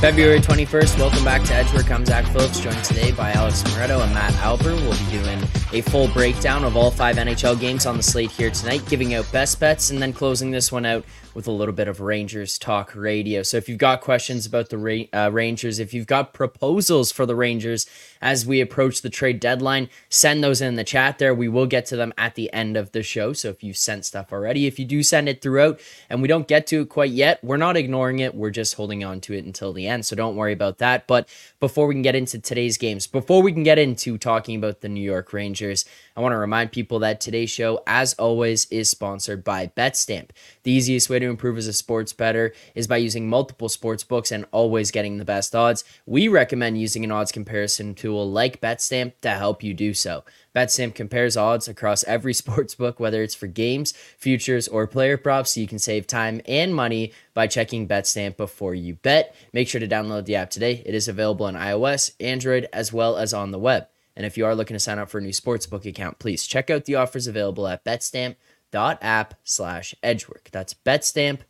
February 21st, welcome back to Edgework. I'm Zack joined today by Alex Moretto and Matt Alber. We'll be doing a full breakdown of all five NHL games on the slate here tonight, giving out best bets, and then closing this one out with a little bit of Rangers talk radio. So if you've got questions about the uh, Rangers, if you've got proposals for the Rangers as we approach the trade deadline, send those in the chat there. We will get to them at the end of the show. So if you've sent stuff already, if you do send it throughout and we don't get to it quite yet, we're not ignoring it. We're just holding on to it until the end. So don't worry about that. But before we can get into today's games, before we can get into talking about the New York Rangers, I want to remind people that today's show, as always, is sponsored by BetStamp. The easiest way to improve as a sports bettor is by using multiple sports books and always getting the best odds. We recommend using an odds comparison tool like BetStamp to help you do so. BetStamp compares odds across every sports book, whether it's for games, futures, or player props, so you can save time and money by checking BetStamp before you bet. Make sure to download the app today. It is available on iOS, Android, as well as on the web. And if you are looking to sign up for a new sportsbook account, please check out the offers available at betstamp.app slash edgework. That's betstamp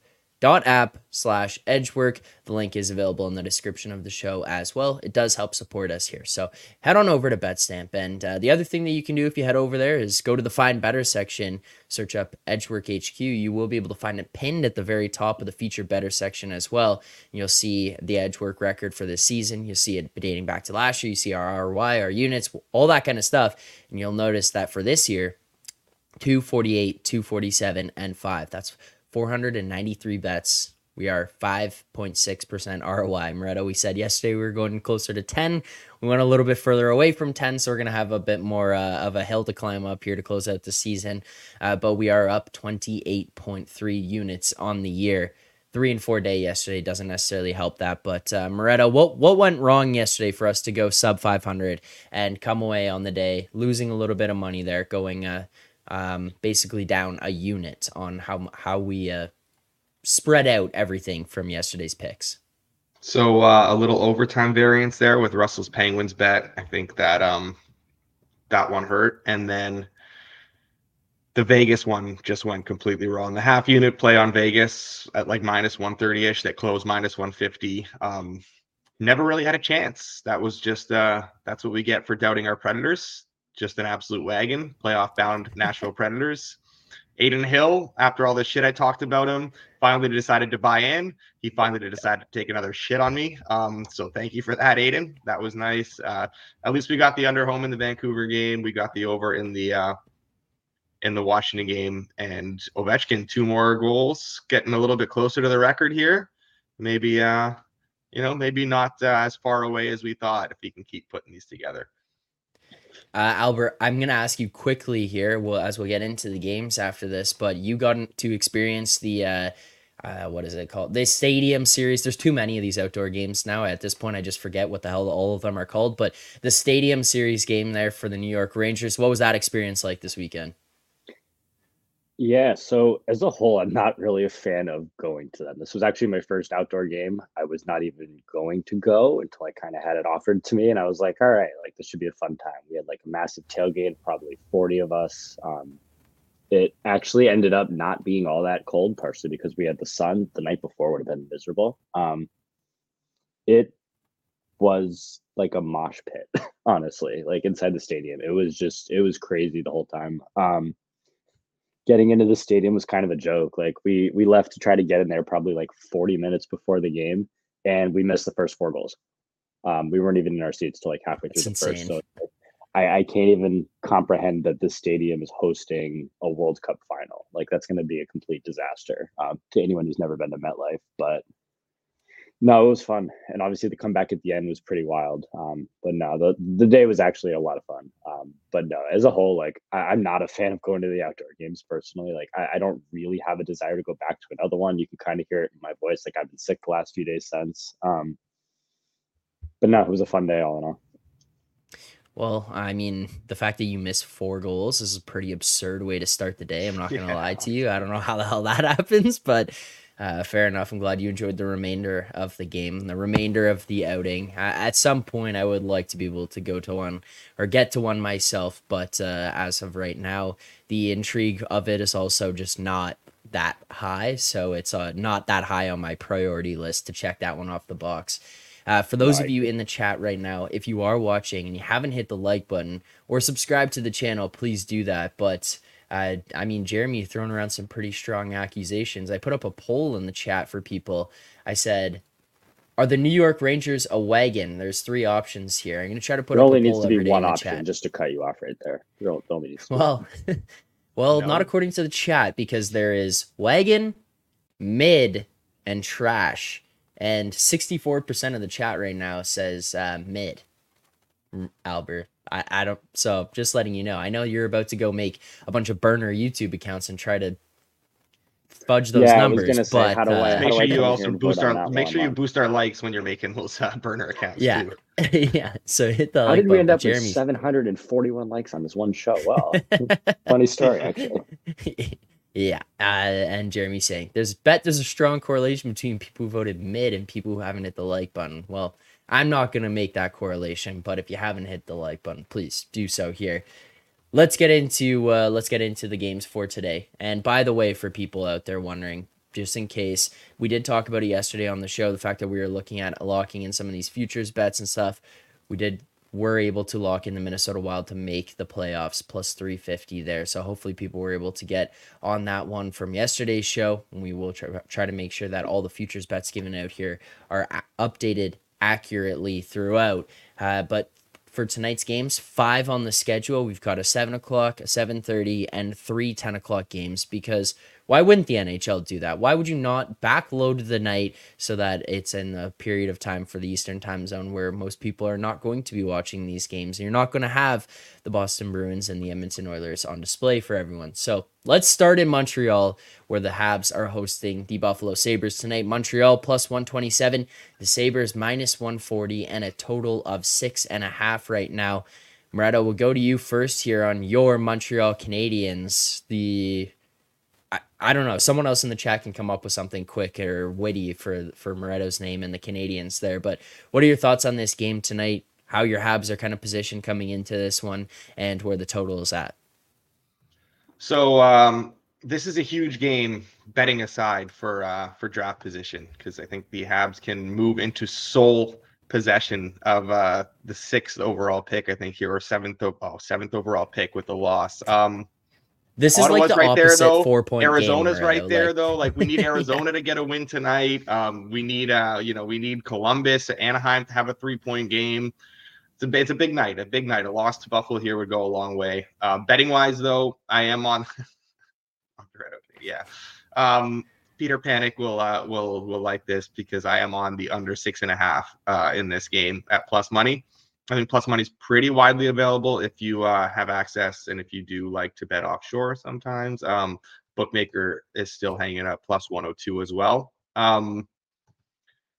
app slash edgework. The link is available in the description of the show as well. It does help support us here. So head on over to betstamp. And uh, the other thing that you can do if you head over there is go to the find bettor section search up edgework hq you will be able to find it pinned at the very top of the feature bettor section as well. You'll see the edgework record for this season. You'll see it dating back to last year. You see our ROI our units all that kind of stuff. And you'll notice that for this year 248 247 and 5 that's 493 bets. We are 5.6% ROI. Moretto, we said yesterday we were going closer to 10. We went a little bit further away from 10, so we're going to have a bit more uh, of a hill to climb up here to close out the season. Uh, but we are up 28.3 units on the year. Three and four day yesterday doesn't necessarily help that. But uh, Moretto, what, what went wrong yesterday for us to go sub 500 and come away on the day losing a little bit of money there, going uh, um, basically down a unit on how how we uh, spread out everything from yesterday's picks. So uh, a little overtime variance there with Russell's Penguins bet. I think that um that one hurt, and then the Vegas one just went completely wrong. The half unit play on Vegas at like minus 130 ish that closed minus 150. Um, never really had a chance. That was just uh, that's what we get for doubting our Predators just an absolute wagon, playoff bound Nashville Predators. Adin Hill, after all the shit I talked about him, finally decided to buy in. He finally decided to take another shit on me. Um, so thank you for that, Aiden. That was nice. Uh, at least we got the under home in the Vancouver game. We got the over in the uh, in the Washington game, and Ovechkin two more goals, getting a little bit closer to the record here. Maybe uh, you know, maybe not uh, as far away as we thought if he can keep putting these together. Uh, Alber, I'm going to ask you quickly here, well, as we'll get into the games after this, but you got to experience the, uh, uh, what is it called? The Stadium Series. There's too many of these outdoor games now. At this point, I just forget what the hell all of them are called. But the Stadium Series game there for the New York Rangers. What was that experience like this weekend? Yeah, so as a whole, I'm not really a fan of going to them. This was actually my first outdoor game. I was not even going to go until I kind of had it offered to me, and I was like, "All right, like this should be a fun time." We had like a massive tailgate, probably 40 of us. Um, it actually ended up not being all that cold, partially because we had the sun. The night before would have been miserable. Um, it was like a mosh pit, honestly, like inside the stadium. It was just, it was crazy the whole time. Um, getting into the stadium was kind of a joke. Like we we left to try to get in there probably like 40 minutes before the game, and we missed the first four goals. Um, we weren't even in our seats till like halfway through That's the insane. first. So I, I can't even comprehend that this stadium is hosting a World Cup final. Like that's going to be a complete disaster um, to anyone who's never been to MetLife. But no, it was fun, and obviously the comeback at the end was pretty wild. Um, but no, the the day was actually a lot of fun. Um, but no, as a whole, like I, am not a fan of going to the outdoor games personally. Like I, I, don't really have a desire to go back to another one. You can kind of hear it in my voice. Like I've been sick the last few days since. Um, but no, it was a fun day all in all. Well, I mean, the fact that you missed four goals is a pretty absurd way to start the day. I'm not going to yeah. lie to you. I don't know how the hell that happens, but uh, fair enough. I'm glad you enjoyed the remainder of the game, the remainder of the outing. Uh, at some point, I would like to be able to go to one or get to one myself, but uh, as of right now, the intrigue of it is also just not that high. So it's uh, not that high on my priority list to check that one off the box. Uh, for those right. of you in the chat right now, if you are watching and you haven't hit the like button or subscribe to the channel, please do that. But uh, I mean, Jeremy throwing around some pretty strong accusations. I put up a poll in the chat for people. I said, "Are the New York Rangers a wagon?" There's three options here. I'm gonna try to put. There only needs to be one option, chat. just to cut you off right there. Don't, don't need well, well, no. not according to the chat because there is wagon, mid, and trash and 64% of the chat right now says uh, mid Alber. I, I don't so just letting you know i know you're about to go make a bunch of burner youtube accounts and try to fudge those yeah, numbers say, but how do I, uh, make sure you also boost our make sure you boost our likes when you're making those uh, burner accounts yeah. yeah. So hit the how like did we end up Jeremy. with 741 likes on this one show? Well, funny story actually. Yeah, uh, and Jeremy saying there's bet there's a strong correlation between people who voted mid and people who haven't hit the like button. Well, I'm not gonna make that correlation, but if you haven't hit the like button, please do so here. Let's get into uh, let's get into the games for today. And by the way, for people out there wondering, just in case we did talk about it yesterday on the show, the fact that we were looking at locking in some of these futures bets and stuff. We did were able to lock in the Minnesota Wild to make the playoffs plus 350 there. So hopefully people were able to get on that one from yesterday's show. And we will try, try to make sure that all the futures bets given out here are updated accurately throughout. Uh, but for tonight's games, five on the schedule. We've got a seven o'clock, a seven thirty, and three 10 o'clock games because why wouldn't the NHL do that? Why would you not backload the night so that it's in a period of time for the Eastern time zone where most people are not going to be watching these games? And you're not going to have the Boston Bruins and the Edmonton Oilers on display for everyone. So let's start in Montreal, where the Habs are hosting the Buffalo Sabres tonight. Montreal plus 127, the Sabres minus 140, and a total of six and a half right now. Moretto, we'll go to you first here on your Montreal Canadiens. The I, I don't know. Someone else in the chat can come up with something quick or witty for for Moretto's name and the Canadiens there. But what are your thoughts on this game tonight? How your Habs are kind of positioned coming into this one, and where the total is at. So um, this is a huge game, betting aside for uh, for draft position, because I think the Habs can move into sole possession of uh, the sixth overall pick. I think here or seventh, oh, seventh overall pick with the loss. Um, this is Ottawa's like the right opposite there, though. four point. Arizona's game, right there like... though. Like we need Arizona yeah. to get a win tonight. Um, we need uh, you know, we need Columbus, Anaheim to have a three point game. It's a, it's a big night, a big night. A loss to Buffalo here would go a long way. Uh, betting wise, though, I am on. yeah, um, Peter Panic will uh, will will like this because I am on the under six and a half uh, in this game at plus money. I think plus money is pretty widely available if you uh, have access and if you do like to bet offshore sometimes. Um, Bookmaker is still hanging at plus 102 as well. Um,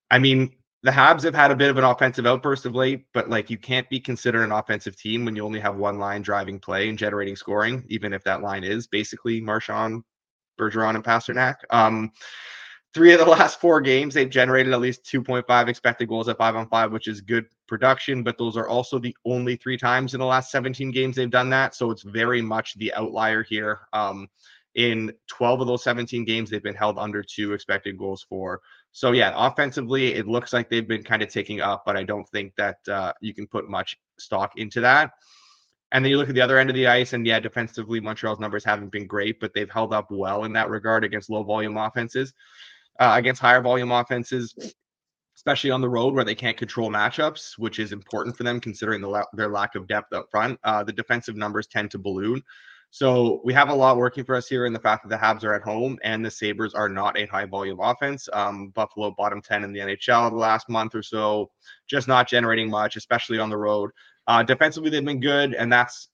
I mean, the Habs have had a bit of an offensive outburst of late, but like you can't be considered an offensive team when you only have one line driving play and generating scoring, even if that line is basically Marchand, Bergeron, and Pastrnak. Um, three of the last four games, they've generated at least 2.5 expected goals at five on five, which is good production. But those are also the only three times in the last 17 games they've done that. So it's very much the outlier here. Um, in 12 of those 17 games, they've been held under two expected goals for. So yeah, offensively, it looks like they've been kind of taking up, but I don't think that uh, you can put much stock into that. And then you look at the other end of the ice, and yeah, defensively, Montreal's numbers haven't been great, but they've held up well in that regard against low volume offenses uh, against higher volume offenses, especially on the road where they can't control matchups, which is important for them considering the la- their lack of depth up front. Uh, the defensive numbers tend to balloon. So we have a lot working for us here in the fact that the Habs are at home and the Sabres are not a high volume offense. Um, Buffalo bottom 10 in the NHL the last month or so, just not generating much, especially on the road. Uh, defensively, they've been good, and that's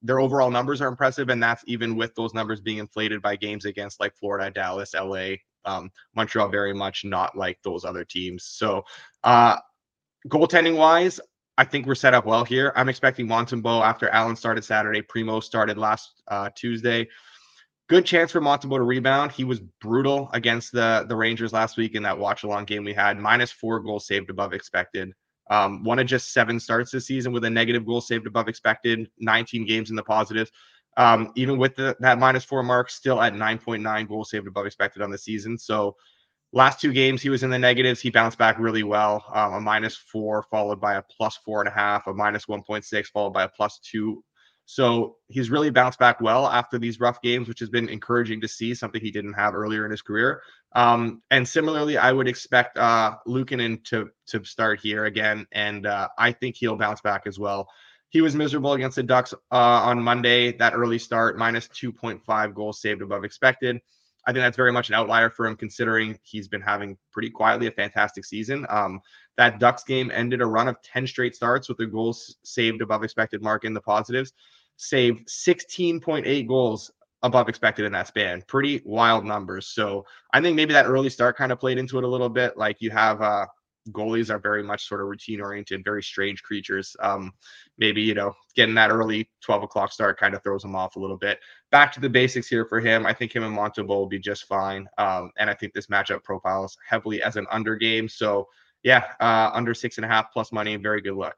their overall numbers are impressive, and that's even with those numbers being inflated by games against like Florida, Dallas, LA, um, Montreal, very much not like those other teams. So, uh, goaltending wise, I think we're set up well here. I'm expecting Montembeault after Allen started Saturday, Primeau started last uh, Tuesday. Good chance for Montembeault to rebound. He was brutal against the the Rangers last week in that watch along game we had. Minus four goals saved above expected. Um, one of just seven starts this season with a negative goal saved above expected, 19 games in the positives. Um, even with the, that minus four mark, still at 9.9 goals saved above expected on the season. So last two games, he was in the negatives. He bounced back really well. Um, a minus four followed by a plus four and a half, a minus 1.6 followed by a plus two so he's really bounced back well after these rough games, which has been encouraging to see, something he didn't have earlier in his career. Um, and similarly, I would expect uh, Luukkonen to to start here again, and uh, I think he'll bounce back as well. He was miserable against the Ducks uh, on Monday. That early start, minus 2.5 goals saved above expected. I think that's very much an outlier for him, considering he's been having pretty quietly a fantastic season. Um, that Ducks game ended a run of 10 straight starts with the goals saved above expected mark in the positives, saved 16.8 goals above expected in that span. Pretty wild numbers. So I think maybe that early start kind of played into it a little bit. Like you have uh, goalies are very much sort of routine oriented, very strange creatures. Um, maybe, you know, getting that early 12 o'clock start kind of throws him off a little bit. Back to the basics here for him. I think him and Montembeault will be just fine. Um, and I think this matchup profiles heavily as an under game. So, yeah, uh, under six and a half plus money. Very good luck.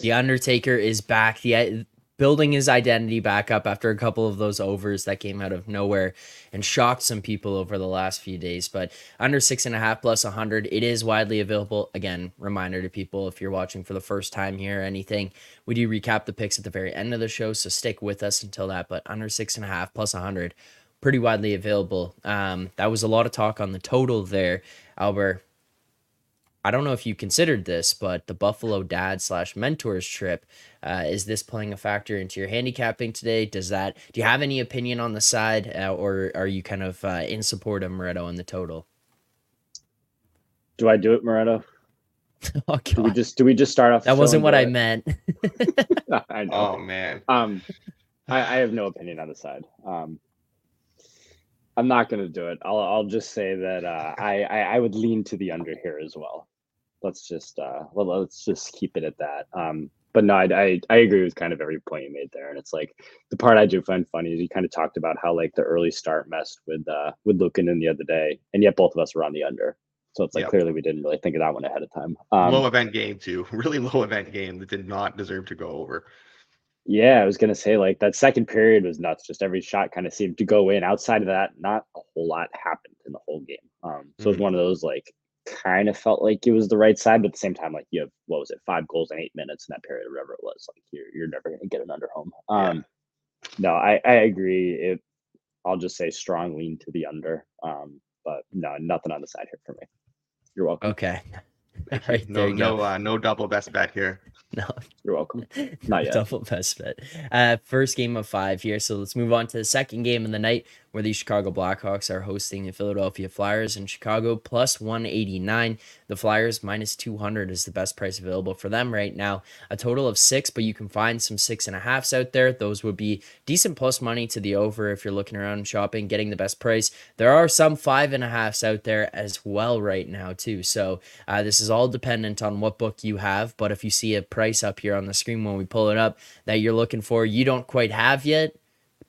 The Undertaker is back. The building his identity back up after a couple of those overs that came out of nowhere and shocked some people over the last few days. But under six and a half plus 100, it is widely available. Again, reminder to people if you're watching for the first time here or anything, we do recap the picks at the very end of the show. So stick with us until that. But under six and a half plus 100, pretty widely available. Um, that was a lot of talk on the total there, Alber. I don't know if you considered this, but the Buffalo dad slash mentors trip, uh, is this playing a factor into your handicapping today? Does that, do you have any opinion on the side uh, or are you kind of uh, in support of Moretto and the total? Do I do it, Moretto? oh, do we just, do we just start off? That wasn't what I meant. I know. Oh man. Um, I, I have no opinion on the side. Um, I'm not going to do it. I'll I'll just say that uh, I, I, I would lean to the under here as well let's just uh well, let's just keep it at that. Um, but no, I, I, I agree with kind of every point you made there, and it's like the part I do find funny is you kind of talked about how like the early start messed with uh with Luukkonen the other day, and yet both of us were on the under. So it's like yep. clearly we didn't really think of that one ahead of time. Um, low event game too, really low event game that did not deserve to go over. Yeah, I was gonna say like that second period was nuts. Just every shot kind of seemed to go in. Outside of that, not a whole lot happened in the whole game. Um, so mm-hmm. it was mm-hmm. one of those like kind of felt like it was the right side, but at the same time, like you have what was it, five goals in eight minutes in that period, or whatever it was. Like you're you're never gonna get an under home. Um, yeah. no, I I agree. It I'll just say strong lean to the under. Um, but no, nothing on the side here for me. You're welcome. Okay. right, no, no, uh, no double best bet here. No, you're welcome. Not yet. Double best bet. Uh, first game of five here. So let's move on to the second game of the night where the Chicago Blackhawks are hosting the Philadelphia Flyers in Chicago plus 189. The Flyers minus 200 is the best price available for them right now. A total of six, but you can find some six and a halfs out there. Those would be decent plus money to the over if you're looking around shopping, getting the best price. There are some five and a halfs out there as well right now, too. So uh, this is all dependent on what book you have. But if you see a price up here on the screen when we pull it up that you're looking for, you don't quite have yet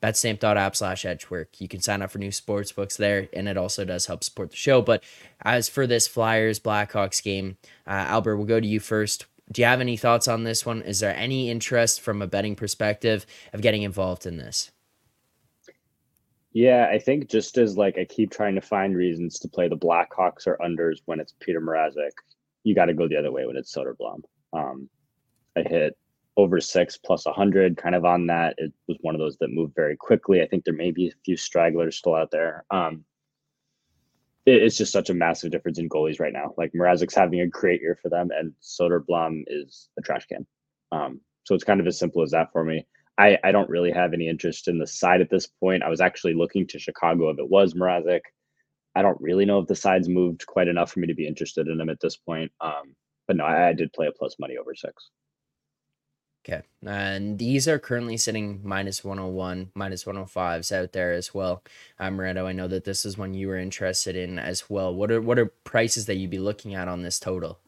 betstamp.app slash edgework. You can sign up for new sports books there, and it also does help support the show. But as for this Flyers Blackhawks game, uh, Alber, we'll go to you first. Do you have any thoughts on this one? Is there any interest from a betting perspective of getting involved in this? Yeah, I think just as like I keep trying to find reasons to play the Blackhawks or unders when it's Petr Mrazek, you got to go the other way when it's Soderblom. Um, I hit over six plus 100 kind of on that. It was one of those that moved very quickly. I think there may be a few stragglers still out there. Um, it, it's just such a massive difference in goalies right now. Like Mrazek's having a great year for them and Soderblom is a trash can. Um, so it's kind of as simple as that for me. I, I don't really have any interest in the side at this point. I was actually looking to chicago if it was Mrazek. I don't really know if the side's moved quite enough for me to be interested in him at this point. Um, but no I, I did play a plus money over six Okay. And these are currently sitting minus 101, minus 105s out there as well. Um, Moretto, I know that this is one you were interested in as well. What are what are prices that you'd be looking at on this total?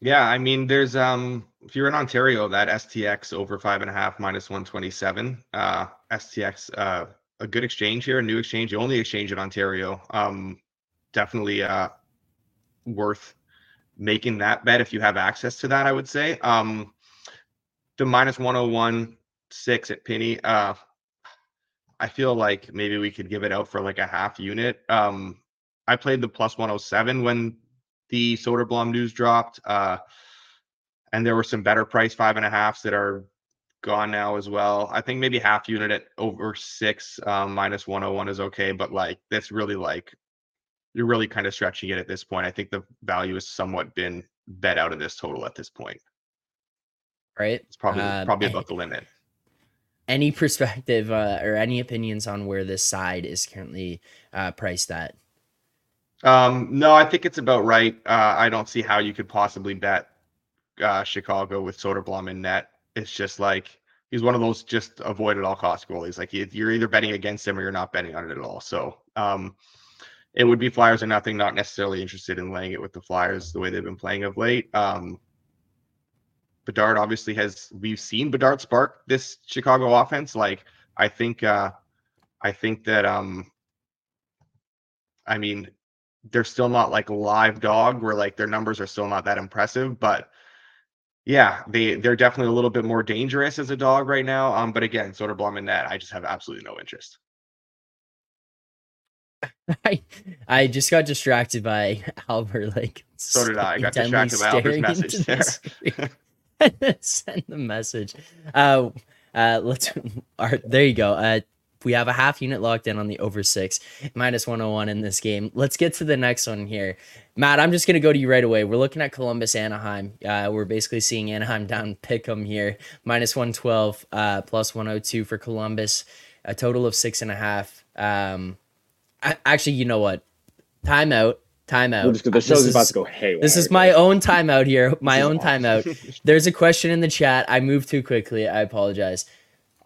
Yeah, I mean, there's um, if you're in Ontario, that STX over five and a half minus 127. Uh, STX, uh, a good exchange here, a new exchange, the only exchange in Ontario. Um, definitely uh, worth making that bet if you have access to that. I would say. Um, the minus 101 six at Penny. Uh, I feel like maybe we could give it out for like a half unit. Um, I played the plus 107 when the Soderblom news dropped. Uh, and there were some better price five and a halfs that are gone now as well. I think maybe half unit at over six um, minus 101 is okay, but like that's really like you're really kind of stretching it at this point. I think the value has somewhat been bet out of this total at this point right? It's probably um, probably about the limit. Any perspective uh, or any opinions on where this side is currently uh, priced at? Um, no, I think it's about right. Uh, I don't see how you could possibly bet uh, Chicago with Soderblom in net. It's just like he's one of those just avoid at all cost goalies. Like you're either betting against him or you're not betting on it at all. So um, it would be Flyers or nothing. Not necessarily interested in laying it with the Flyers the way they've been playing of late. Um, Bedard obviously has we've seen Bedard spark this Chicago offense. Like I think uh I think that um I mean they're still not like live dog where like their numbers are still not that impressive, but yeah, they they're definitely a little bit more dangerous as a dog right now. Um, but again, Soderblom in that, I just have absolutely no interest. I I just got distracted by Alber. Like so did I. I got distracted by Alber's message there. send the message. Uh, uh, let's. Our, there you go. Uh, we have a half unit locked in on the over six, minus 101 in this game. Let's get to the next one here. Matt, I'm just going to go to you right away. We're looking at Columbus Anaheim. Uh, we're basically seeing Anaheim down pick them here, minus 112, uh, plus 102 for Columbus, a total of six and a half. Um, I, actually, you know what? Timeout. Timeout. Just, the uh, show's about to go haywire. This is my own timeout here. My own timeout. There's a question in the chat. I moved too quickly. I apologize.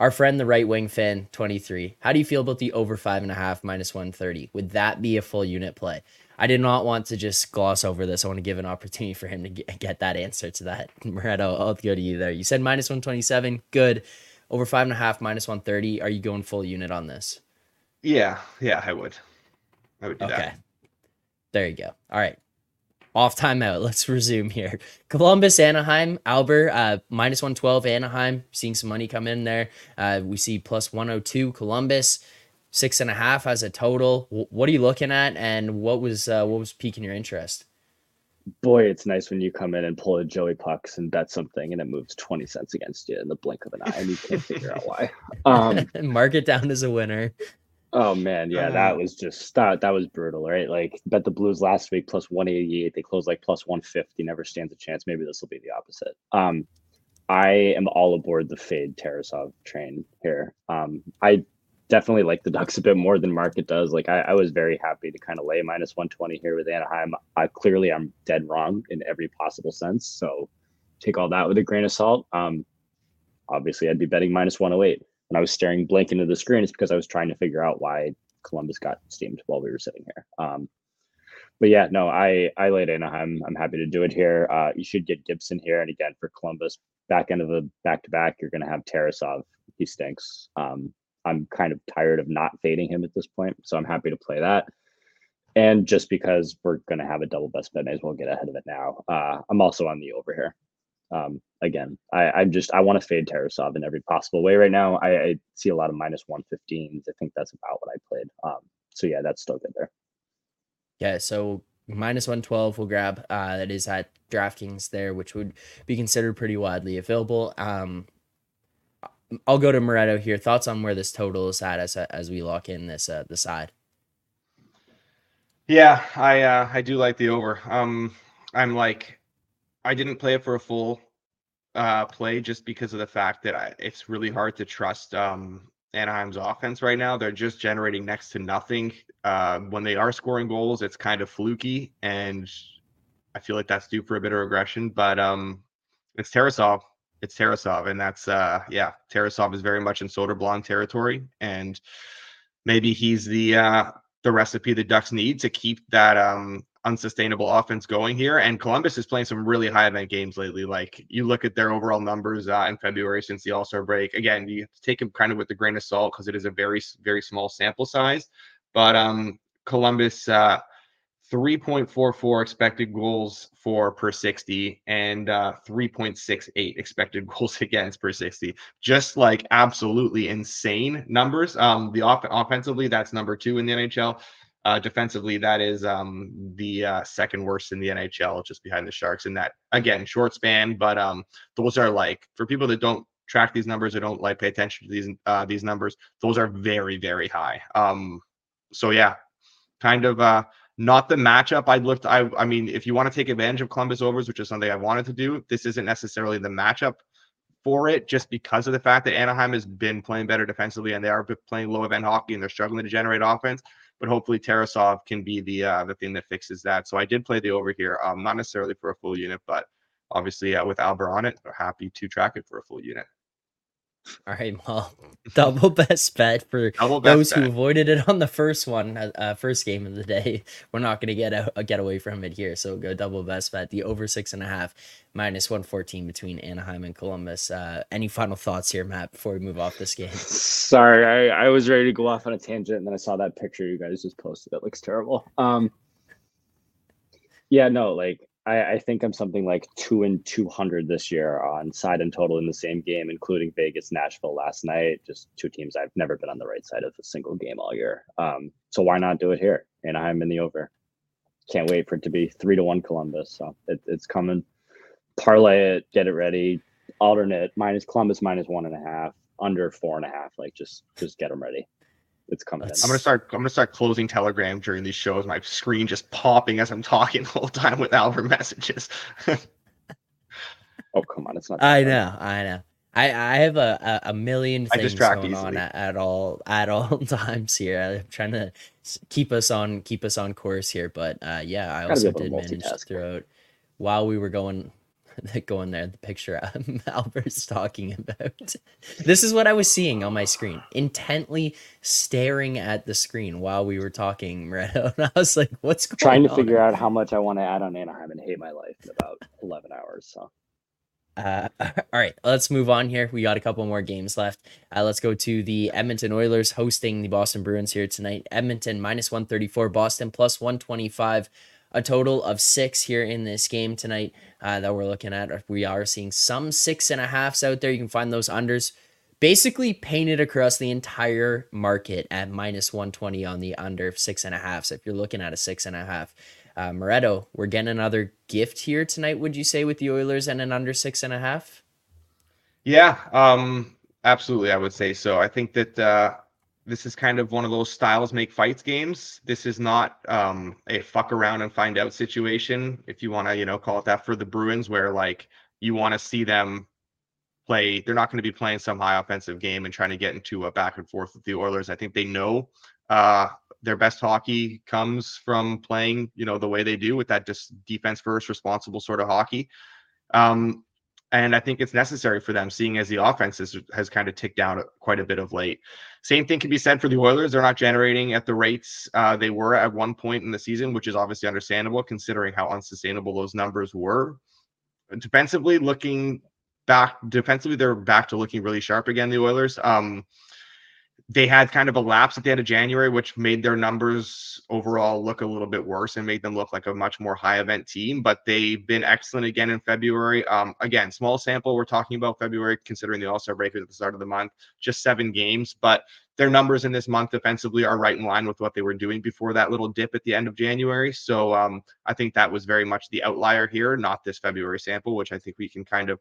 Our friend, the right wing fan, 23. How do you feel about the over five and a half minus 130? Would that be a full unit play? I did not want to just gloss over this. I want to give an opportunity for him to get, get that answer to that. Moretto, I'll go to you there. You said minus 127. Good. Over five and a half minus 130. Are you going full unit on this? Yeah. Yeah, I would. I would do okay. that. There you go. All right. Off timeout. Let's resume here. Columbus, Anaheim, Alber, uh, minus 112, Anaheim, seeing some money come in there. Uh, we see plus 102, Columbus, six and a half as a total. W- what are you looking at, and what was uh, what was piquing your interest? Boy, it's nice when you come in and pull a Joey Pucks and bet something, and it moves twenty cents against you in the blink of an eye, and you can't figure out why. Um, Mark it down as a winner. Oh man, yeah, that um, was just that that was brutal, right? Like bet the Blues last week plus 188. They closed like plus 150. Never stands a chance. Maybe this will be the opposite. Um, I am all aboard the fade Tarasov train here. Um, I definitely like the Ducks a bit more than market does. Like I, I was very happy to kind of lay minus 120 here with Anaheim. I clearly I'm dead wrong in every possible sense. So take all that with a grain of salt. Um, obviously I'd be betting minus 108 when I was staring blank into the screen, it's because I was trying to figure out why Columbus got steamed while we were sitting here. Um, but yeah, no, I I laid in. I'm I'm happy to do it here. Uh, you should get Gibson here, and again for Columbus, back end of the back to back, you're going to have Tarasov. He stinks. Um, I'm kind of tired of not fading him at this point, so I'm happy to play that. And just because we're going to have a double best bet, may as well get ahead of it now. Uh, I'm also on the over here. Um, again, I, I'm just I want to fade Tarasov in every possible way right now. I, I see a lot of minus minus one fifteens. I think that's about what I played. Um, so yeah, that's still good there. Yeah, so minus 112 we'll grab uh that is at DraftKings there, which would be considered pretty widely available. Um I'll go to Moretto here. Thoughts on where this total is at as as we lock in this uh the side. Yeah, I uh I do like the over. Um I'm like I didn't play it for a full uh, play just because of the fact that I, it's really hard to trust um, Anaheim's offense right now. They're just generating next to nothing. Uh, when they are scoring goals, it's kind of fluky, and I feel like that's due for a bit of regression. But um, it's Tarasov. it's Tarasov, and that's uh yeah, Tarasov is very much in Soderblom territory, and maybe he's the uh the recipe the Ducks need to keep that um unsustainable offense going here. And Columbus is playing some really high event games lately. Like you look at their overall numbers uh, in February since the All Star break. Again, you have to take them kind of with a grain of salt because it is a very very small sample size. But um Columbus uh 3.44 expected goals for per 60 and uh, 3.68 expected goals against per 60 just like absolutely insane numbers um the off- offensively that's number two in the nhl uh, defensively that is um the uh, second worst in the nhl just behind the sharks and that again short span but um those are like for people that don't track these numbers or don't like pay attention to these uh these numbers those are very very high um so yeah kind of uh not the matchup I looked. I I mean, if you want to take advantage of Columbus overs, which is something I wanted to do, this isn't necessarily the matchup for it, just because of the fact that Anaheim has been playing better defensively and they are playing low event hockey and they're struggling to generate offense. But hopefully Tarasov can be the uh, the thing that fixes that. So I did play the over here, um, not necessarily for a full unit, but obviously uh, with Alber on it, happy to track it for a full unit. All right, well, double best bet for best those who avoided it on the first one, uh, uh, first game of the day. We're not going to get a, get away from it here, so go double best bet. The over six and a half, minus one fourteen between Anaheim and Columbus. Uh, any final thoughts here, Matt, before we move off this game? Sorry, I, I was ready to go off on a tangent, and then I saw that picture you guys just posted. It looks terrible. Um, yeah, no, like I, I think I'm something like two and two hundred this year on side and total in the same game, including Vegas, Nashville last night. Just two teams I've never been on the right side of a single game all year. Um, so why not do it here? And I'm in the over. Can't wait for it to be three to one Columbus. So it, it's coming. Parlay it, get it ready. Alternate minus Columbus minus one and a half, under four and a half. Like just just get them ready. It's coming. in. That's- I'm gonna start. I'm gonna start closing Telegram during these shows. My screen just popping as I'm talking the whole time with Alber messages. Oh come on, it's not. I that know, I know. I, I have a, a, a million I things distract going on easily. at, at all at all times here. I'm trying to keep us on keep us on course here, but uh, yeah, I also did manage to throw out while we were going going there the picture um, Alber's talking about. This is what I was seeing on my screen, intently staring at the screen while we were talking, Moretto. And I was like, "What's going trying to on?" figure out how much I want to add on Anaheim and hate my life in about 11 hours. So Uh, all right, let's move on here. We got a couple more games left. Uh, let's go to the Edmonton Oilers hosting the Boston Bruins here tonight. Edmonton minus 134, Boston plus 125. A total of six here in this game tonight uh, that we're looking at. We are seeing some six and a halfs out there. You can find those unders basically painted across the entire market at minus 120 on the under six and a half. So if you're looking at a six and a half, uh, Moretto, we're getting another gift here tonight, would you say, with the Oilers and an under six and a half? Yeah, um, absolutely. I would say so. I think that uh, this is kind of one of those styles make fights games. This is not um, a fuck around and find out situation, if you want to, you know, call it that for the Bruins, where like you want to see them play. They're not going to be playing some high offensive game and trying to get into a back and forth with the Oilers. I think they know uh, their best hockey comes from playing, you know, the way they do with that just defense first, responsible sort of hockey. Um, and I think it's necessary for them, seeing as the offense has, has kind of ticked down quite a bit of late. Same thing can be said for the Oilers. They're not generating at the rates uh, they were at one point in the season, which is obviously understandable considering how unsustainable those numbers were. Defensively, looking back, defensively, they're back to looking really sharp again. The Oilers. Um, they had kind of a lapse at the end of January, which made their numbers overall look a little bit worse and made them look like a much more high event team. But they've been excellent again in February. Um, again, small sample. We're talking about February, considering the All Star break at the start of the month, just seven games. But their numbers in this month defensively are right in line with what they were doing before that little dip at the end of January. So um, I think that was very much the outlier here, not this February sample, which I think we can kind of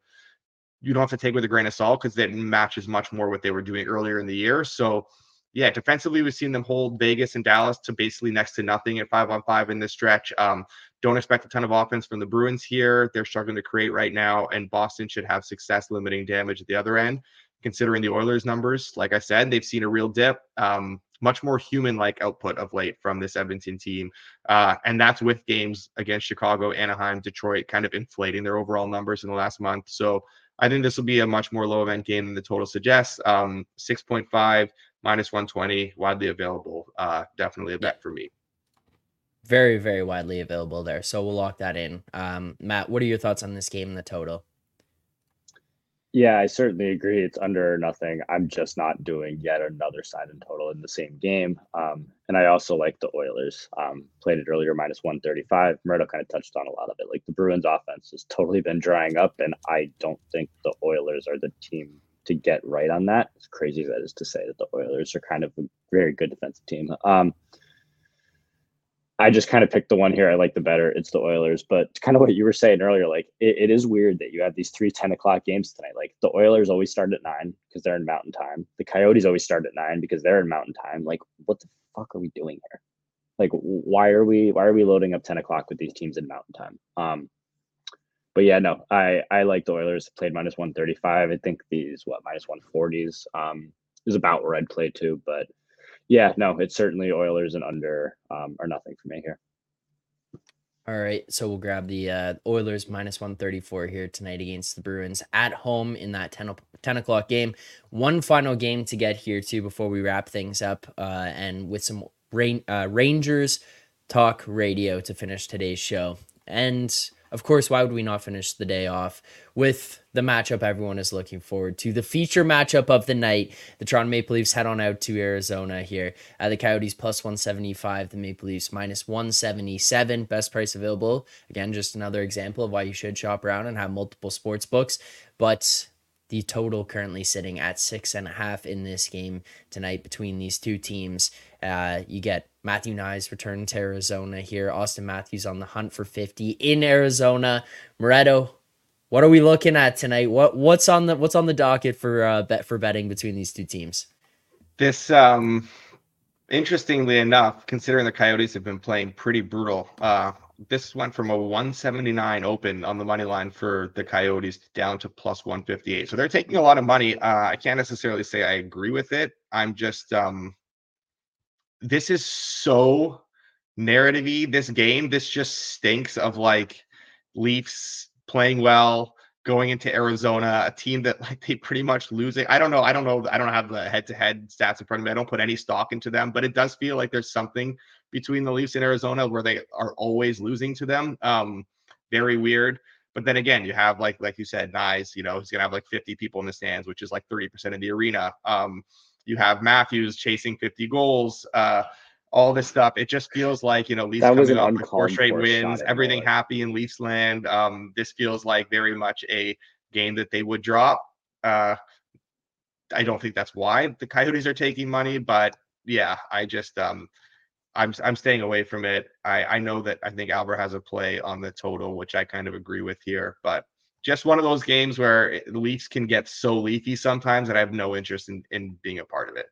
you don't have to take with a grain of salt because that matches much more what they were doing earlier in the year. So, yeah, defensively, we've seen them hold Vegas and Dallas to basically next to nothing at five on five in this stretch. Um, don't expect a ton of offense from the Bruins here. They're struggling to create right now, and Boston should have success limiting damage at the other end. Considering the Oilers' numbers, like I said, they've seen a real dip. Um, much more human-like output of late from this Edmonton team, uh, and that's with games against Chicago, Anaheim, Detroit, kind of inflating their overall numbers in the last month. So I think this will be a much more low event game than the total suggests. Um, 6.5 minus 120, widely available. Uh, definitely a bet for me. Very, very widely available there. So we'll lock that in. Um, Matt, what are your thoughts on this game and the total? Yeah, I certainly agree. It's under nothing. I'm just not doing yet another side and total in the same game. Um, and I also like the Oilers. Um, played it earlier, minus 135. Moretto kind of touched on a lot of it. Like the Bruins offense has totally been drying up, and I don't think the Oilers are the team to get right on that. As crazy as that is to say that the Oilers are kind of a very good defensive team. Um, I just kind of picked the one here I like the better. It's the Oilers, but kind of what you were saying earlier, like it, it is weird that you have these three 10 o'clock games tonight. Like the Oilers always start at nine because they're in mountain time. The Coyotes always start at nine because they're in mountain time. Like, what the fuck are we doing here? Like, why are we why are we loading up 10 o'clock with these teams in mountain time? Um, but yeah, no, I I like the Oilers played minus 135. I think these what minus 140s um is about where I'd play too, but yeah, no, it's certainly Oilers and under um, or nothing for me here. All right, so we'll grab the uh, Oilers minus 134 here tonight against the Bruins at home in that 10, 10 o'clock game. One final game to get here too before we wrap things up, uh, and with some rain, uh, Rangers talk radio to finish today's show. And of course, why would we not finish the day off with the matchup everyone is looking forward to? The feature matchup of the night. The Toronto Maple Leafs head on out to Arizona here. Uh, the Coyotes plus 175, the Maple Leafs minus 177. Best price available. Again, just another example of why you should shop around and have multiple sports books. But the total currently sitting at six and a half in this game tonight between these two teams. Uh, you get Matthew Knies returning to Arizona here. Austin Matthews on the hunt for 50 in Arizona. Moretto, what are we looking at tonight? What what's on the what's on the docket for uh, bet for betting between these two teams? This um interestingly enough, considering the Coyotes have been playing pretty brutal, uh, this went from a 179 open on the money line for the Coyotes down to plus 158. So they're taking a lot of money. Uh, I can't necessarily say I agree with it. I'm just um, this is so narrativey. This game, this just stinks of like Leafs playing well, going into Arizona, a team that like they pretty much losing. I don't know. I don't know. I don't have the head-to-head stats in front of me. I don't put any stock into them, but it does feel like there's something between the Leafs and Arizona where they are always losing to them. Um, very weird. But then again, you have like like you said, Knies, you know, he's gonna have like 50 people in the stands, which is like 30% of the arena. Um, you have Matthews chasing 50 goals, uh, all this stuff. It just feels like, you know, Leafs coming up with four straight wins, everything happy in Leafs land. Um, this feels like very much a game that they would drop. Uh, I don't think that's why the Coyotes are taking money, but yeah, I just um I'm I'm staying away from it. I I know that I think Alber has a play on the total, which I kind of agree with here, but just one of those games where the Leafs can get so leaky sometimes that I have no interest in in being a part of it.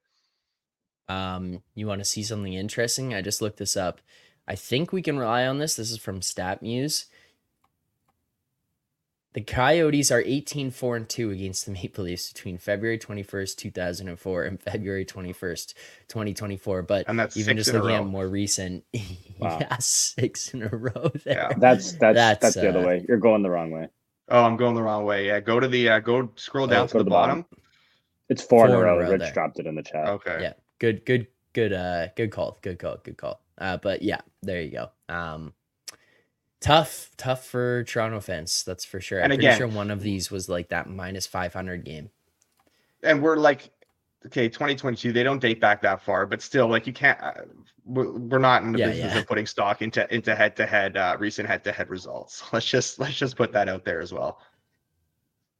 Um, you want to see something interesting? I just looked this up. I think we can rely on this. This is from StatMuse. The Coyotes are 18 4 and 2 against the Maple Leafs between February 21st, 2004 and February 21st, 2024. But and that's even just looking at more recent, wow. yeah, six in a row there. Yeah. That's that's that's, that's the uh, other way. You're going the wrong way. Oh, I'm going the wrong way. Yeah, go to the uh, go scroll down oh, to, the, the bottom. bottom. It's four, four in a row. Rich there. dropped it in the chat. Okay. Yeah. Good. Good. Good. Uh. Good call. Good call. Good call. Uh. But yeah, there you go. Um tough, tough for Toronto fans. That's for sure. And I'm again, pretty sure one of these was like that minus 500 game. And we're like, okay, 2022, they don't date back that far, but still, like, you can't, uh, we're, not in the yeah, business yeah. of putting stock into, into head to head, recent head to head results. Let's just, let's just put that out there as well.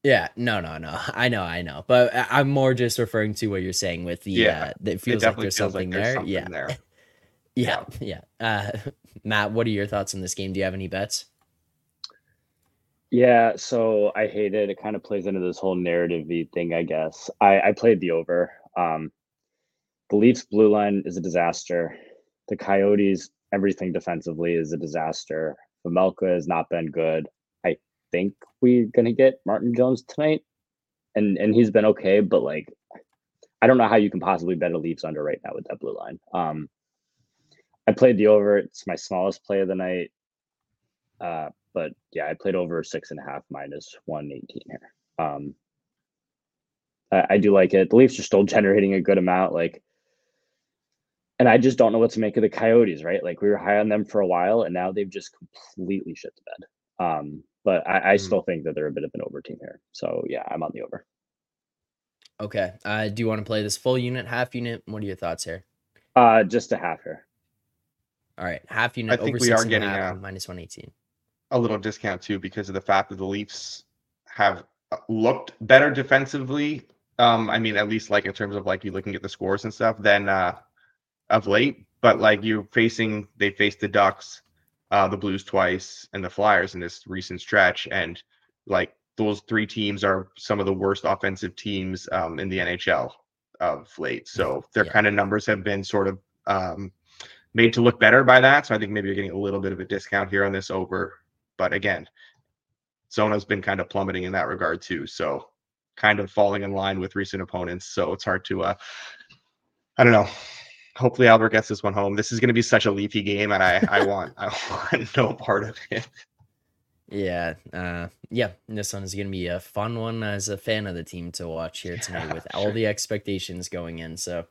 Yeah, no, no, no. I know, I know, but I'm more just referring to what you're saying with the. Yeah, uh, it feels like there's something like there's there. Something yeah, there. yeah, yeah. Uh, Matt, what are your thoughts on this game? Do you have any bets? Yeah, so I hate it. It kind of plays into this whole narrative thing, I guess. I, I played the over. Um, the Leafs blue line is a disaster. The Coyotes, everything defensively is a disaster. Vejmelka has not been good. I think we're gonna get Martin Jones tonight, and and he's been okay, but like, I don't know how you can possibly bet a Leafs under right now with that blue line. Um, I played the over. It's my smallest play of the night. Uh, but yeah, I played over six and a half minus one eighteen here. Um, I, I do like it. The Leafs are still generating a good amount. Like, and I just don't know what to make of the Coyotes. Right? Like we were high on them for a while, and now they've just completely shit the bed. Um, but I, I mm. still think that they're a bit of an over team here. So yeah, I'm on the over. Okay. Uh, do you want to play this full unit, half unit? What are your thoughts here? Uh, just a half here. All right, half unit. I think we are getting a, minus one eighteen. A little discount too because of the fact that the Leafs have uh, looked better defensively. Um, I mean, at least like in terms of like you looking at the scores and stuff than uh, of late. But like you're facing, they faced the Ducks, uh, the Blues twice, and the Flyers in this recent stretch, and like those three teams are some of the worst offensive teams um, in the NHL of late. So their yeah. kind of numbers have been sort of um, made to look better by that. So I think maybe you're getting a little bit of a discount here on this over. But again, Zona's been kind of plummeting in that regard too. So kind of falling in line with recent opponents. So it's hard to uh I don't know. Hopefully Alber gets this one home. This is going to be such a leafy game, and I I want I want no part of it. Yeah, uh, yeah. This one is going to be a fun one as a fan of the team to watch here tonight yeah, with sure. all the expectations going in. So,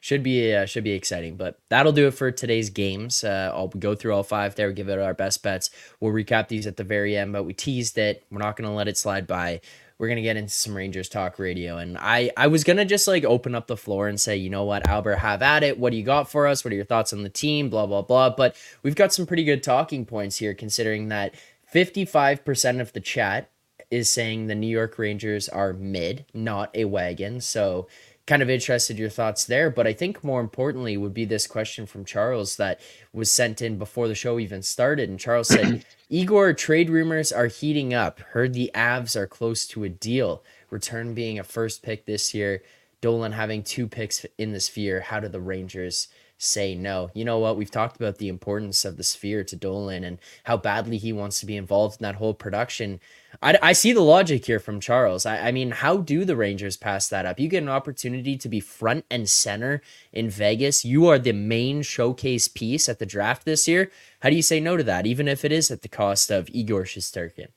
should be uh, should be exciting. But that'll do it for today's games. Uh, I'll go through all five there, give it our best bets. We'll recap these at the very end, but we teased it. We're not going to let it slide by. We're gonna get into some Rangers talk radio, and I I was gonna just like open up the floor and say, you know what, Alber, have at it. What do you got for us? What are your thoughts on the team? Blah blah blah. But we've got some pretty good talking points here, considering that 55% of the chat is saying the New York Rangers are mid, not a wagon. So, kind of interested your thoughts there. But I think more importantly would be this question from Charles that was sent in before the show even started. And Charles said, Igor, trade rumors are heating up. Heard the Avs are close to a deal. Return being a first pick this year. Dolan having two picks in this sphere. How do the Rangers say no. You know what? We've talked about the importance of the sphere to Dolan and how badly he wants to be involved in that whole production. I, I see the logic here from Charles. I, I mean, how do the Rangers pass that up? You get an opportunity to be front and center in Vegas. You are the main showcase piece at the draft this year. How do you say no to that, even if it is at the cost of Igor Shesterkin?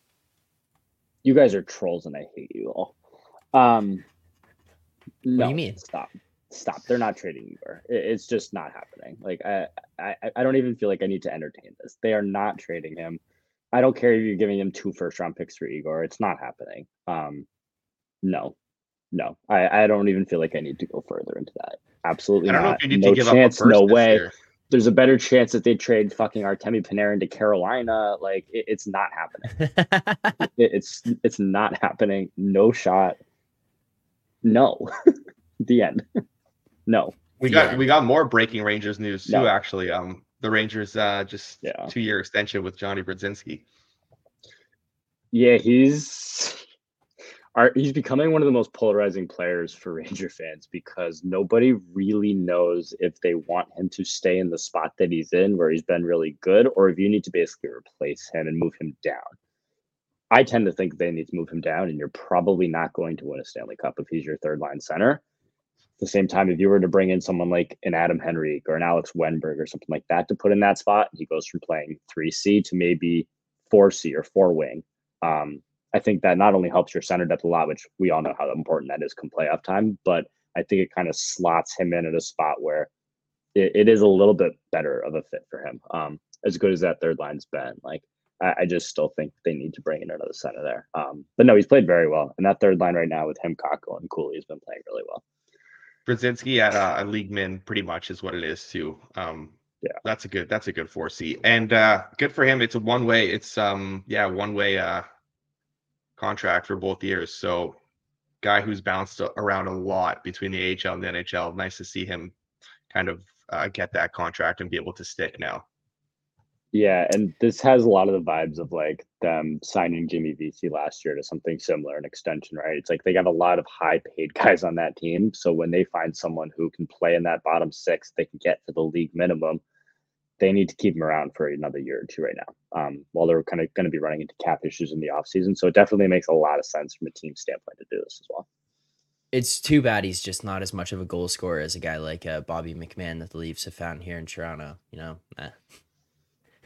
You guys are trolls and I hate you all. Um, what do you mean? Stop stop. They're not trading Igor. It's just not happening. Like I, I, I don't even feel like I need to entertain this. They are not trading him. I don't care if you're giving him two first round picks for Igor. It's not happening. Um, no, no. I, I don't even feel like I need to go further into that. Absolutely not. no chance. No way. Year. There's a better chance that they trade fucking Artemi Panarin to Carolina. Like it, it's not happening. it, it's it's not happening. No shot. No. the end. No. We got yeah. we got more breaking Rangers news too. No. Actually, um, the Rangers uh just yeah. two year extension with Johnny Brodzinski. Yeah, he's are he's becoming one of the most polarizing players for Ranger fans because nobody really knows if they want him to stay in the spot that he's in where he's been really good or if you need to basically replace him and move him down. I tend to think they need to move him down, and you're probably not going to win a Stanley Cup if he's your third line center the same time, if you were to bring in someone like an Adam Henrique or an Alex Wennberg or something like that to put in that spot, he goes from playing 3C to maybe 4C or 4 wing. Um, I think that not only helps your center depth a lot, which we all know how important that is come playoff time, but I think it kind of slots him in at a spot where it, it is a little bit better of a fit for him. Um, as good as that third line's been, like I, I, just still think they need to bring in another center there. Um, but no, he's played very well, and that third line right now with him, Kakko, and Cooley has been playing really well. Brodzinski at uh, a league min pretty much is what it is too. Um, yeah, that's a good that's a good four C and uh, good for him. It's a one way. It's um yeah one way uh contract for both years. So guy who's bounced around a lot between the AHL and the NHL. Nice to see him kind of uh, get that contract and be able to stick now. Yeah, and this has a lot of the vibes of like them signing Jimmy Vesey last year to something similar, an extension, right? It's like they got a lot of high paid guys on that team. So when they find someone who can play in that bottom six, they can get to the league minimum. They need to keep him around for another year or two right now. Um, while they're kind of going to be running into cap issues in the offseason. So it definitely makes a lot of sense from a team standpoint to do this as well. It's too bad he's just not as much of a goal scorer as a guy like uh, Bobby McMann that the Leafs have found here in Toronto. You know, eh.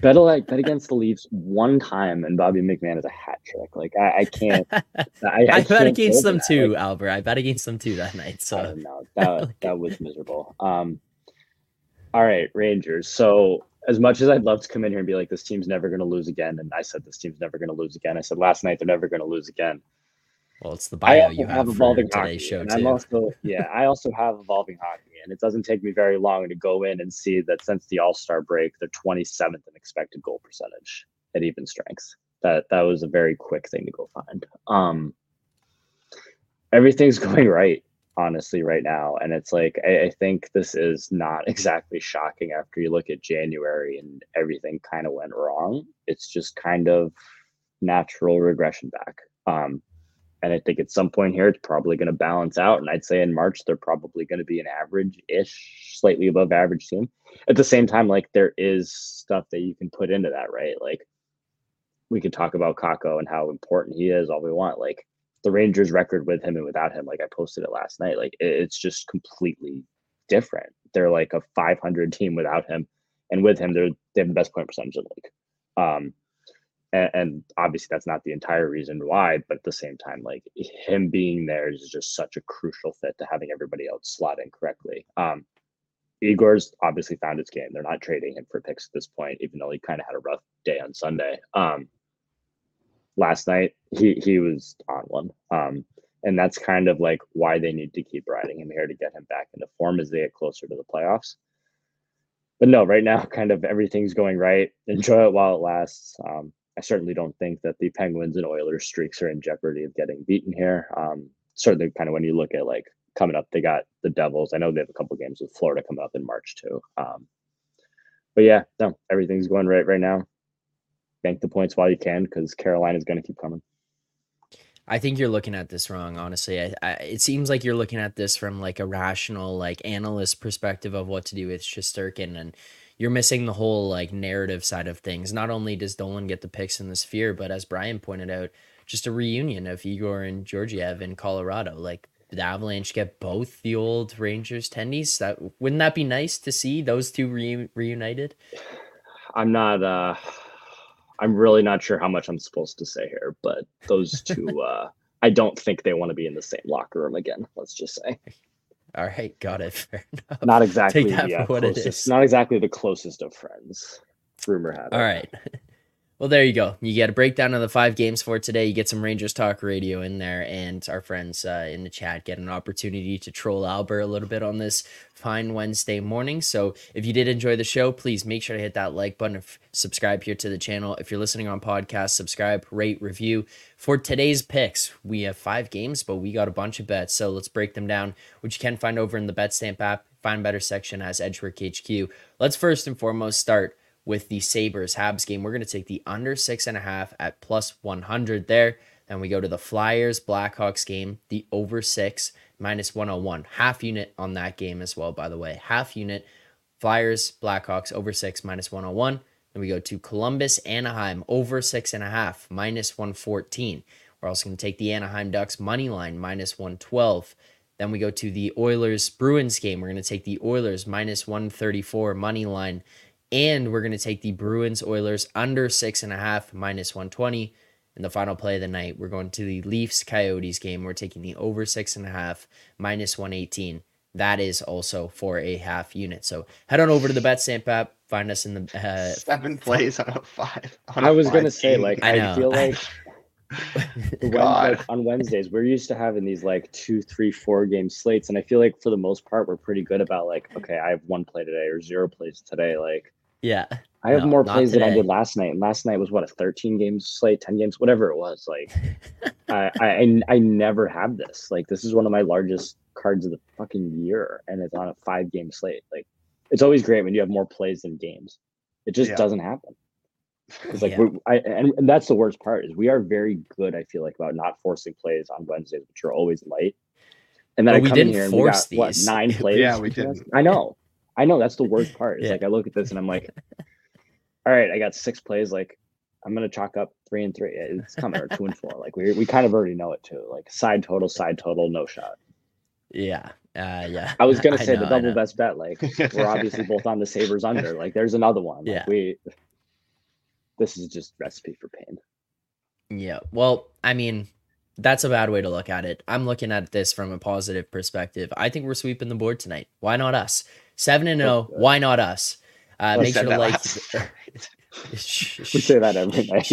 Bet like bet against the Leafs one time, and Bobby McMann is a hat trick. Like I, I can't. I, I, I bet against them too, like, Alber. I bet against them too that night. So no, that that was miserable. Um, all right, Rangers. So as much as I'd love to come in here and be like, this team's never going to lose again, and I said this team's never going to lose again. I said last night they're never going to lose again. Well, it's the bio you have, have evolving hockey, show and too. I'm also yeah, I also have evolving hockey, and it doesn't take me very long to go in and see that since the All Star break, they're 27th in expected goal percentage at even strengths. That that was a very quick thing to go find. Um, everything's going right, honestly, right now, and it's like I, I think this is not exactly shocking after you look at January and everything kind of went wrong. It's just kind of natural regression back. Um, and I think at some point here, it's probably going to balance out. And I'd say in March, they're probably going to be an average ish, slightly above average team. At the same time, like there is stuff that you can put into that, right? Like we could talk about Kakko and how important he is all we want. Like the Rangers record with him and without him, like I posted it last night, like it's just completely different. They're like a 500 team without him. And with him, they're, they have the best point percentage in the league. Um, and, and, obviously that's not the entire reason why but at the same time like him being there is just such a crucial fit to having everybody else slot in correctly. Um igor's obviously found his game. They're not trading him for picks at this point even though he kind of had a rough day on sunday. Um last night he he was on one. Um and that's kind of like why they need to keep riding him here to get him back into form as they get closer to the playoffs. But no right now kind of everything's going right. Enjoy it while it lasts. Um I certainly don't think that the Penguins and Oilers streaks are in jeopardy of getting beaten here. Um, certainly, kind of when you look at like coming up, they got the Devils. I know they have a couple games with Florida coming up in March too. Um, but yeah, no, everything's going right right now. Bank the points while you can because Carolina is going to keep coming. I think you're looking at this wrong, honestly. I, I, it seems like you're looking at this from like a rational, like analyst perspective of what to do with Shesterkin, and you're missing the whole like narrative side of things. Not only does Dolan get the picks in the sphere, but as Brian pointed out, just a reunion of Igor and Georgiev in Colorado. Like the Avalanche get both the old Rangers tendies. That wouldn't that be nice to see those two re- reunited? I'm not. uh I'm really not sure how much I'm supposed to say here, but those two. uh I don't think they want to be in the same locker room again. Let's just say. All right, got it. Fair enough. Not exactly Take that the, uh, for what closest, it is. Not exactly the closest of friends. Rumor had it. All right. Well, there you go. You get a breakdown of the five games for today. You get some Rangers Talk Radio in there, and our friends uh, in the chat get an opportunity to troll Alber a little bit on this fine Wednesday morning. So, if you did enjoy the show, please make sure to hit that like button, subscribe here to the channel. If you're listening on podcast, subscribe, rate, review. For today's picks, we have five games, but we got a bunch of bets. So, let's break them down, which you can find over in the BetStamp app. Find better section as Edgework HQ. Let's first and foremost start with the Sabres Habs game. We're going to take the under six and a half at plus 100 there. Then we go to the Flyers Blackhawks game, the over six minus 101. Half unit on that game as well, by the way. Half unit. Flyers Blackhawks over six minus 101. Then we go to Columbus Anaheim over six and a half minus 114. We're also going to take the Anaheim Ducks money line minus 112. Then we go to the Oilers Bruins game. We're going to take the Oilers minus 134 money line and we're going to take the Bruins Oilers under six and a half, minus 120. In the final play of the night, we're going to the Leafs Coyotes game. We're taking the over six and a half, minus 118. That is also for a half unit. So head on over to the BetStamp app. Find us in the uh, seven plays on a five. On I was going to say, like, I, I feel like. when, like, on Wednesdays, we're used to having these like two, three, four game slates, and I feel like for the most part, we're pretty good about like, okay, I have one play today or zero plays today. Like, yeah. I have no, more plays than I did last night. And last night was what a 13 games slate, 10 games, whatever it was. Like I, I I never have this. Like this is one of my largest cards of the fucking year. And it's on a five game slate. Like it's always great when you have more plays than games. It just yeah. doesn't happen. It's like yeah. I and, and that's the worst part is we are very good, I feel like, about not forcing plays on Wednesdays, which are always light. And then but I come in here and we got these. what nine plays. yeah, we did. I know. I know that's the worst part. It's yeah. like I look at this and I'm like, all right, I got six plays. Like I'm gonna chalk up three and three. It's coming or two and four. Like we we kind of already know it too. Like side total, side total, no shot. Yeah. Uh, yeah. I was gonna say know, the double best bet. Like we're obviously both on the Sabres under. Like there's another one. Like, yeah. We this is just recipe for pain. Yeah. Well, I mean, that's a bad way to look at it. I'm looking at this from a positive perspective. I think we're sweeping the board tonight. Why not us? Seven and zero. Oh, why not us? Uh, make sure to like. we say that every night.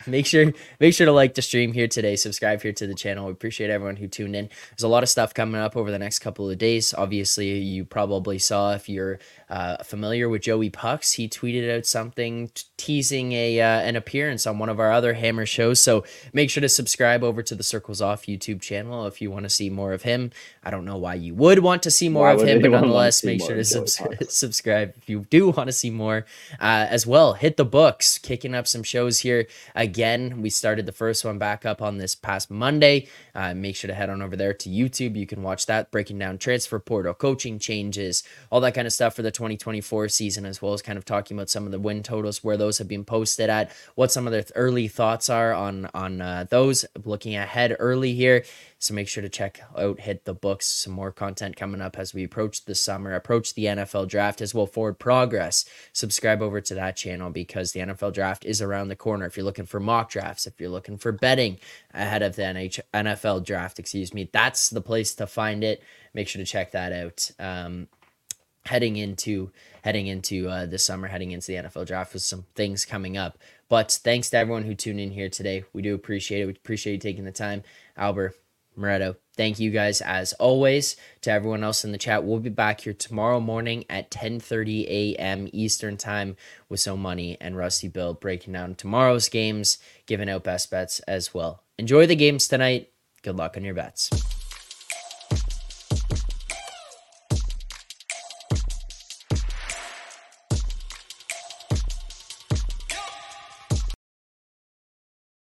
make sure make sure to like the stream here today. Subscribe here to the channel. We appreciate everyone who tuned in. There's a lot of stuff coming up over the next couple of days. Obviously, you probably saw if you're uh, familiar with Joey Pucks, he tweeted out something t- teasing a uh, an appearance on one of our other Hammer shows. So make sure to subscribe over to the Circles Off YouTube channel if you want to see more of him. I don't know why you would want to see more why of him, but nonetheless, make sure to subs- subscribe if you do want to see more uh, as well. Hit the books, kicking up some shows here again. We started the first one back up on this past Monday. Uh, make sure to head on over there to YouTube. You can watch that, breaking down transfer portal, coaching changes, all that kind of stuff for the 2024 season, as well as kind of talking about some of the win totals, where those have been posted at, what some of the early thoughts are on on uh, those. Looking ahead early here, so make sure to check out Hit the Books. Some more content coming up as we approach the summer, approach the NFL draft as well. Forward progress. Subscribe over to that channel because the NFL draft is around the corner. If you're looking for mock drafts, if you're looking for betting ahead of the NH- NFL draft, excuse me, that's the place to find it. Make sure to check that out. Um, heading into heading into uh, the summer, heading into the NFL draft with some things coming up. But thanks to everyone who tuned in here today. We do appreciate it. We appreciate you taking the time. Alber, Moretto, thank you guys as always. To everyone else in the chat, we'll be back here tomorrow morning at 10:30 a.m. Eastern time with So Money and Rusty Bill breaking down tomorrow's games, giving out best bets as well. Enjoy the games tonight. Good luck on your bets.